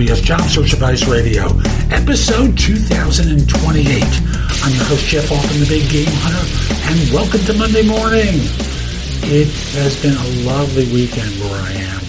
WBS Job Search Advice Radio, episode 2028. I'm your host, Jeff Altman, the Big Game Hunter, and welcome to Monday morning. It has been a lovely weekend where I am,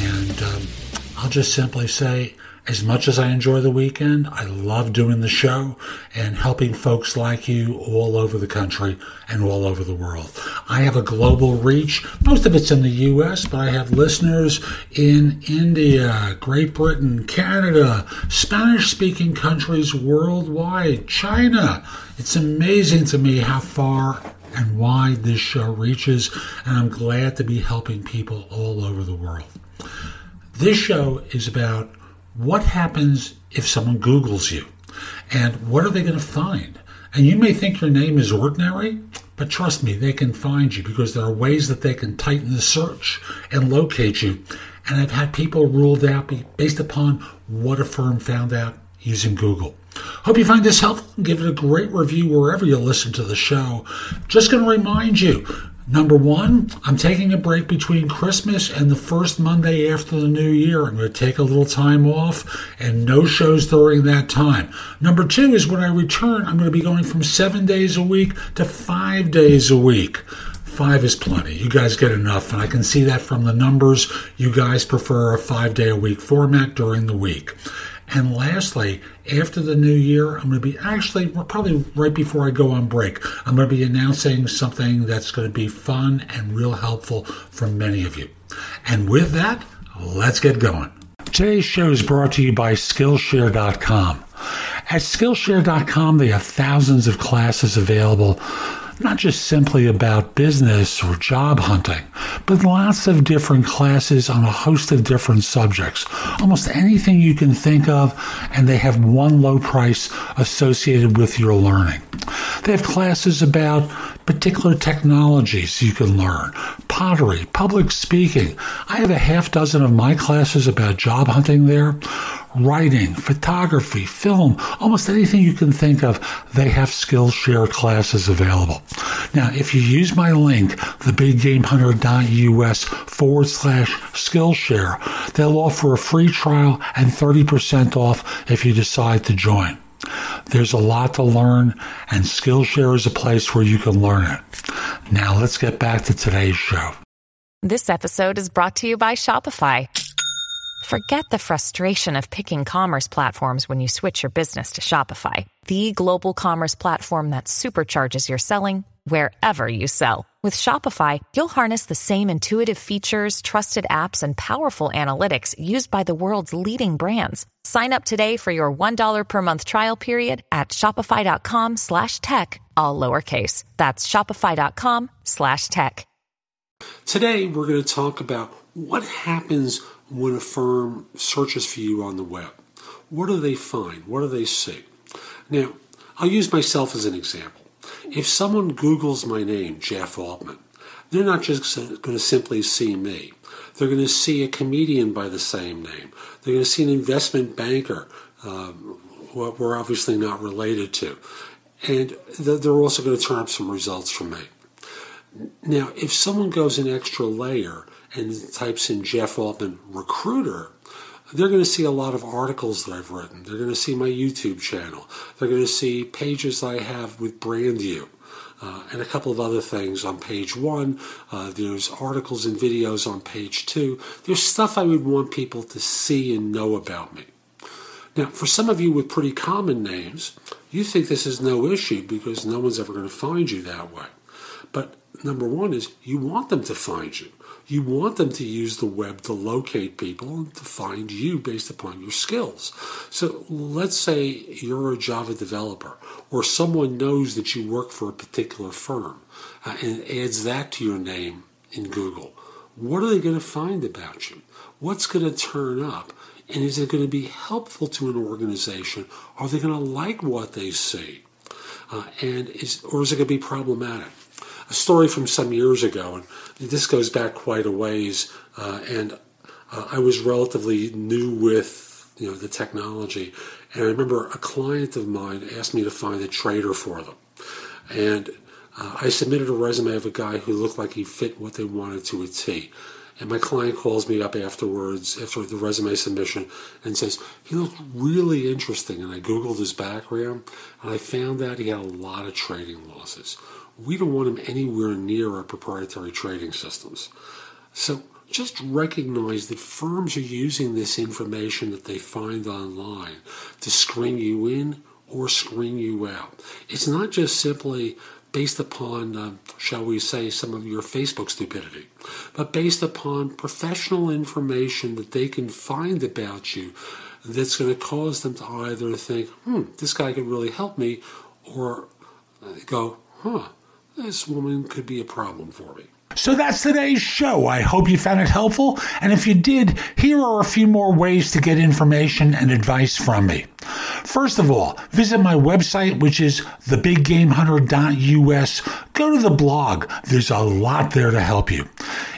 and um, I'll just simply say, as much as I enjoy the weekend, I love doing the show and helping folks like you all over the country and all over the world. I have a global reach. Most of it's in the U.S., but I have listeners in India, Great Britain, Canada, Spanish speaking countries worldwide, China. It's amazing to me how far and wide this show reaches, and I'm glad to be helping people all over the world. This show is about what happens if someone Googles you? And what are they going to find? And you may think your name is ordinary, but trust me, they can find you because there are ways that they can tighten the search and locate you. And I've had people ruled out based upon what a firm found out using Google. Hope you find this helpful give it a great review wherever you listen to the show. Just going to remind you Number one, I'm taking a break between Christmas and the first Monday after the new year. I'm going to take a little time off and no shows during that time. Number two is when I return, I'm going to be going from seven days a week to five days a week. Five is plenty. You guys get enough, and I can see that from the numbers. You guys prefer a five day a week format during the week. And lastly, after the new year, I'm going to be actually, probably right before I go on break, I'm going to be announcing something that's going to be fun and real helpful for many of you. And with that, let's get going. Today's show is brought to you by Skillshare.com. At Skillshare.com, they have thousands of classes available not just simply about business or job hunting, but lots of different classes on a host of different subjects. Almost anything you can think of, and they have one low price associated with your learning. They have classes about particular technologies you can learn, pottery, public speaking. I have a half dozen of my classes about job hunting there writing, photography, film, almost anything you can think of, they have Skillshare classes available. Now, if you use my link, thebiggamehunter.us forward slash Skillshare, they'll offer a free trial and 30% off if you decide to join. There's a lot to learn, and Skillshare is a place where you can learn it. Now, let's get back to today's show. This episode is brought to you by Shopify. Forget the frustration of picking commerce platforms when you switch your business to Shopify, the global commerce platform that supercharges your selling wherever you sell. With Shopify, you'll harness the same intuitive features, trusted apps, and powerful analytics used by the world's leading brands. Sign up today for your $1 per month trial period at shopify.com slash tech, all lowercase. That's shopify.com slash tech. Today, we're going to talk about what happens when a firm searches for you on the web. What do they find? What do they see? Now, I'll use myself as an example. If someone Googles my name, Jeff Altman, they're not just going to simply see me. They're going to see a comedian by the same name. They're going to see an investment banker, um, what we're obviously not related to. And they're also going to turn up some results from me. Now, if someone goes an extra layer and types in Jeff Altman recruiter, they're going to see a lot of articles that I've written. They're going to see my YouTube channel. They're going to see pages I have with BrandView. Uh, and a couple of other things on page one. Uh, there's articles and videos on page two. There's stuff I would want people to see and know about me. Now, for some of you with pretty common names, you think this is no issue because no one's ever going to find you that way. But number one is you want them to find you. You want them to use the web to locate people and to find you based upon your skills. So let's say you're a Java developer or someone knows that you work for a particular firm uh, and adds that to your name in Google. What are they going to find about you? What's going to turn up? And is it going to be helpful to an organization? Are they going to like what they see? Uh, and is, or is it going to be problematic? A story from some years ago, and this goes back quite a ways. Uh, and uh, I was relatively new with you know the technology, and I remember a client of mine asked me to find a trader for them, and uh, I submitted a resume of a guy who looked like he fit what they wanted to a T. and my client calls me up afterwards after the resume submission and says he looked really interesting and i googled his background and i found out he had a lot of trading losses we don't want them anywhere near our proprietary trading systems so just recognize that firms are using this information that they find online to screen you in or screen you out. It's not just simply based upon, uh, shall we say, some of your Facebook stupidity, but based upon professional information that they can find about you that's going to cause them to either think, hmm, this guy could really help me, or go, huh, this woman could be a problem for me. So that's today's show. I hope you found it helpful. And if you did, here are a few more ways to get information and advice from me. First of all, visit my website, which is thebiggamehunter.us. Go to the blog. There's a lot there to help you.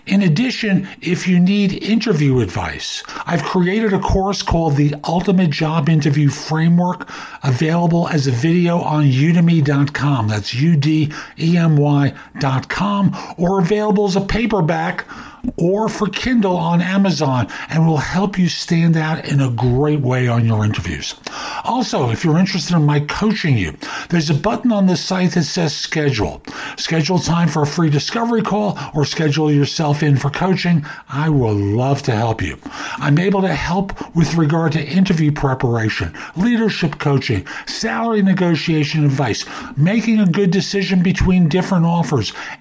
In addition, if you need interview advice, I've created a course called the Ultimate Job Interview Framework, available as a video on udemy.com. That's U D E M Y.com, or available as a paperback or for Kindle on Amazon and will help you stand out in a great way on your interviews. Also, if you're interested in my coaching you, there's a button on the site that says schedule. Schedule time for a free discovery call or schedule yourself in for coaching. I will love to help you. I'm able to help with regard to interview preparation, leadership coaching, salary negotiation advice, making a good decision between different offers,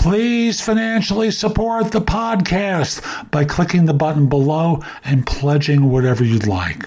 Please financially support the podcast by clicking the button below and pledging whatever you'd like.